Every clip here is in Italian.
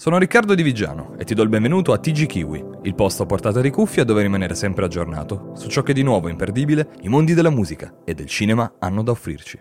Sono Riccardo Di Vigiano e ti do il benvenuto a TG Kiwi, il posto a portata di cuffia dove rimanere sempre aggiornato su ciò che di nuovo imperdibile i mondi della musica e del cinema hanno da offrirci.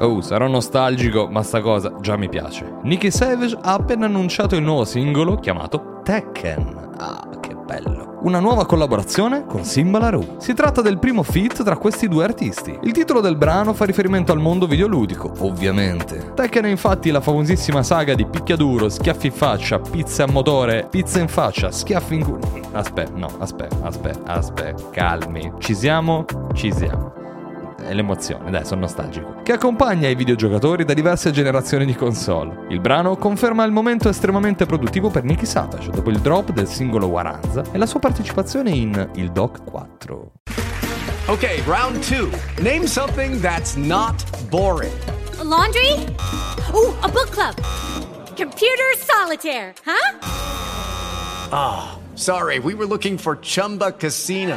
Oh, sarò nostalgico, ma sta cosa già mi piace. Nicky Savage ha appena annunciato il nuovo singolo chiamato Tekken. Ah, che bello. Una nuova collaborazione con Simba Larue. Si tratta del primo feat tra questi due artisti. Il titolo del brano fa riferimento al mondo videoludico, ovviamente. Tekken è infatti la famosissima saga di picchiaduro, schiaffi in faccia, pizza a motore, pizza in faccia, schiaffi in culo. Aspetta, no, aspetta, aspetta, aspetta, calmi. Ci siamo? Ci siamo è l'emozione, dai, sono nostalgico, che accompagna i videogiocatori da diverse generazioni di console. Il brano conferma il momento estremamente produttivo per Nicky Savage dopo il drop del singolo Waranza e la sua partecipazione in Il Doc 4. Okay, round two. Name something that's not boring. A laundry? Ooh, a book club. Computer solitaire, huh? Ah, oh, sorry, we were looking for Chumba Casino.